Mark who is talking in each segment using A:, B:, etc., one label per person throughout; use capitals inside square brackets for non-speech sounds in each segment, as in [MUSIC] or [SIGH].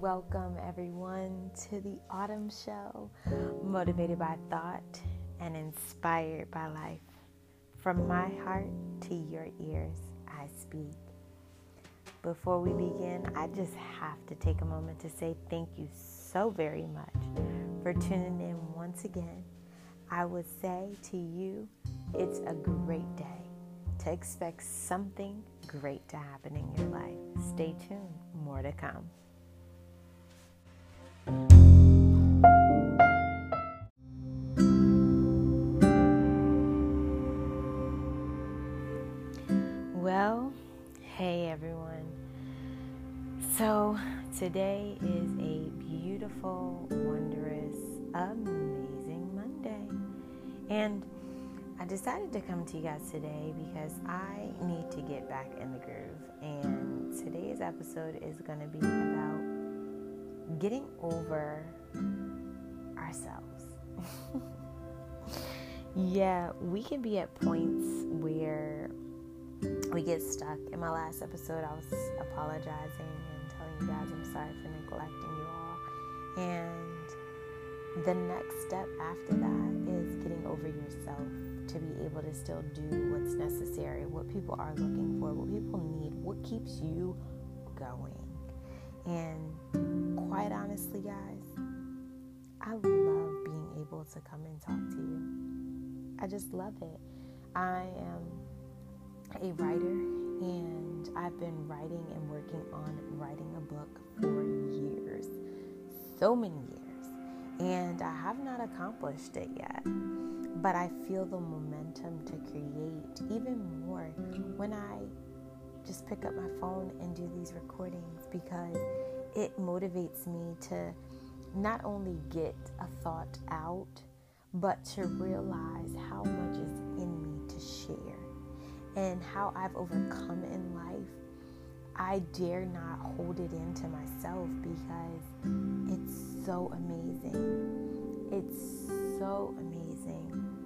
A: welcome everyone to the Autumn Show, motivated by thought and inspired by life. From my heart to your ears, I speak. Before we begin, I just have to take a moment to say thank you so very much for tuning in once again. I would say to you, it's a great day to expect something great to happen in your life. Stay tuned, more to come. Today is a beautiful, wondrous, amazing Monday. And I decided to come to you guys today because I need to get back in the groove. And today's episode is going to be about getting over ourselves. [LAUGHS] yeah, we can be at points where we get stuck. In my last episode, I was apologizing you guys I'm sorry for neglecting you all. And the next step after that is getting over yourself to be able to still do what's necessary, what people are looking for, what people need, what keeps you going. And quite honestly, guys, I love being able to come and talk to you. I just love it. I am a writer and I've been writing and working on writing a book for years. So many years. And I have not accomplished it yet but I feel the momentum to create even more when I just pick up my phone and do these recordings because it motivates me to not only get a thought out, but to realize how much is and how I've overcome in life. I dare not hold it into myself because it's so amazing. It's so amazing.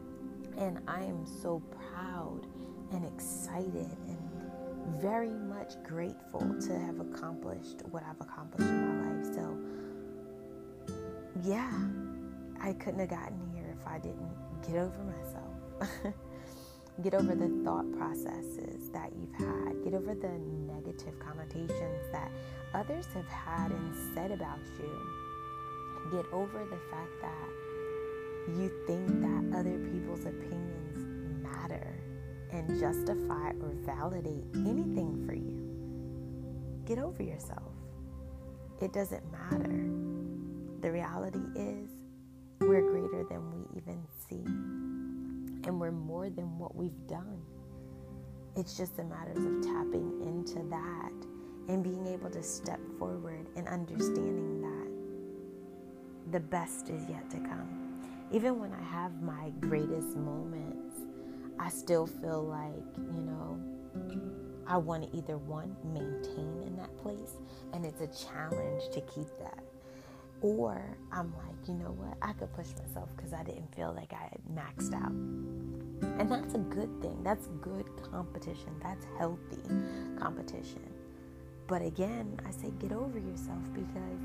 A: And I am so proud and excited and very much grateful to have accomplished what I've accomplished in my life. So, yeah, I couldn't have gotten here if I didn't get over myself. [LAUGHS] get over the thought processes that you've had. Get over the negative connotations that others have had and said about you. Get over the fact that you think that other people's opinions matter and justify or validate anything for you, get over yourself. It doesn't matter. The reality is, we're greater than we even see, and we're more than what we've done. It's just a matter of tapping into that and being able to step forward and understanding that the best is yet to come even when I have my greatest moments, I still feel like, you know, I want to either one, maintain in that place, and it's a challenge to keep that. Or I'm like, you know what, I could push myself because I didn't feel like I had maxed out. And that's a good thing. That's good competition. That's healthy competition. But again, I say get over yourself because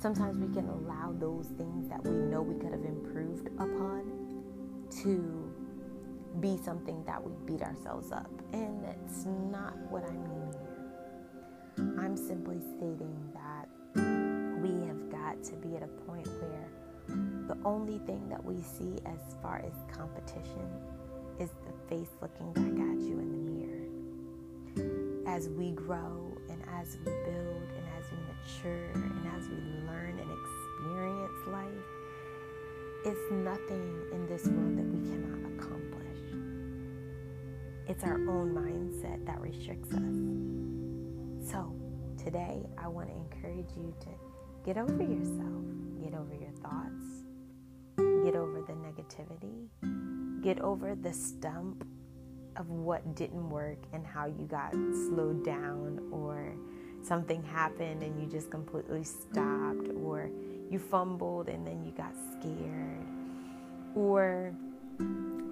A: sometimes we can allow those things that we know we could have improved upon to be something that we beat ourselves up. And that's not what I mean here. I'm simply stating that got to be at a point where the only thing that we see as far as competition is the face looking back at you in the mirror. As we grow and as we build and as we mature and as we learn and experience life, it's nothing in this world that we cannot accomplish. It's our own mindset that restricts us. So, today I want to encourage you to get over yourself, get over your thoughts, get over the negativity, get over the stump of what didn't work and how you got slowed down or something happened and you just completely stopped, or you fumbled and then you got scared, or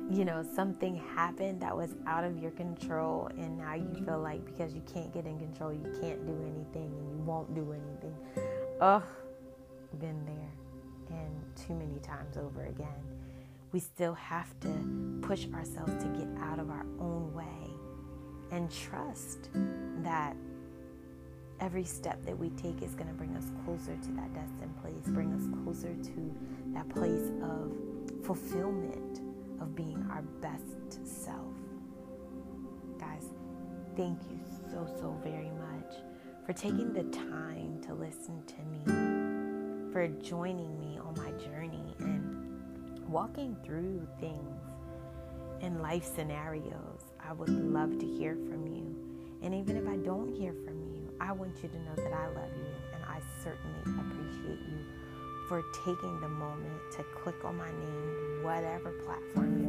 A: you know, something happened that was out of your control, and now you feel like because you can't get in control, you can't do anything and you won't do anything. Oh, been there and too many times over again. We still have to push ourselves to get out of our own way and trust that every step that we take is going to bring us closer to that destined place, bring us closer to that place of fulfillment, of being our best self. Guys, thank you so, so very much for taking the time to listen to me, for joining me on my journey and walking through things in life scenarios. I would love to hear from you. And even if I don't hear from you, I want you to know that I love you and I certainly appreciate you for taking the moment to click on my name, whatever platform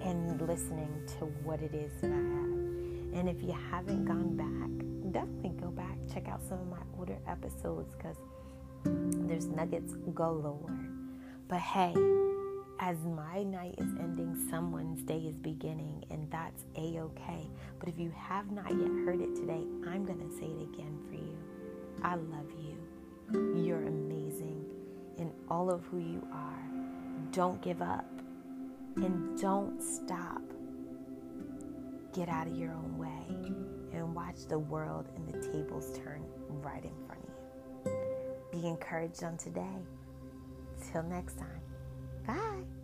A: you're on, and listening to what it is that I have. And if you haven't gone back, definitely go back, check out some of my older episodes because there's nuggets galore. But hey, as my night is ending, someone's day is beginning, and that's a okay. But if you have not yet heard it today, I'm going to say it again for you. I love you. You're amazing in all of who you are. Don't give up and don't stop. Get out of your own way and watch the world and the tables turn right in front of you. Be encouraged on today. Till next time. Bye.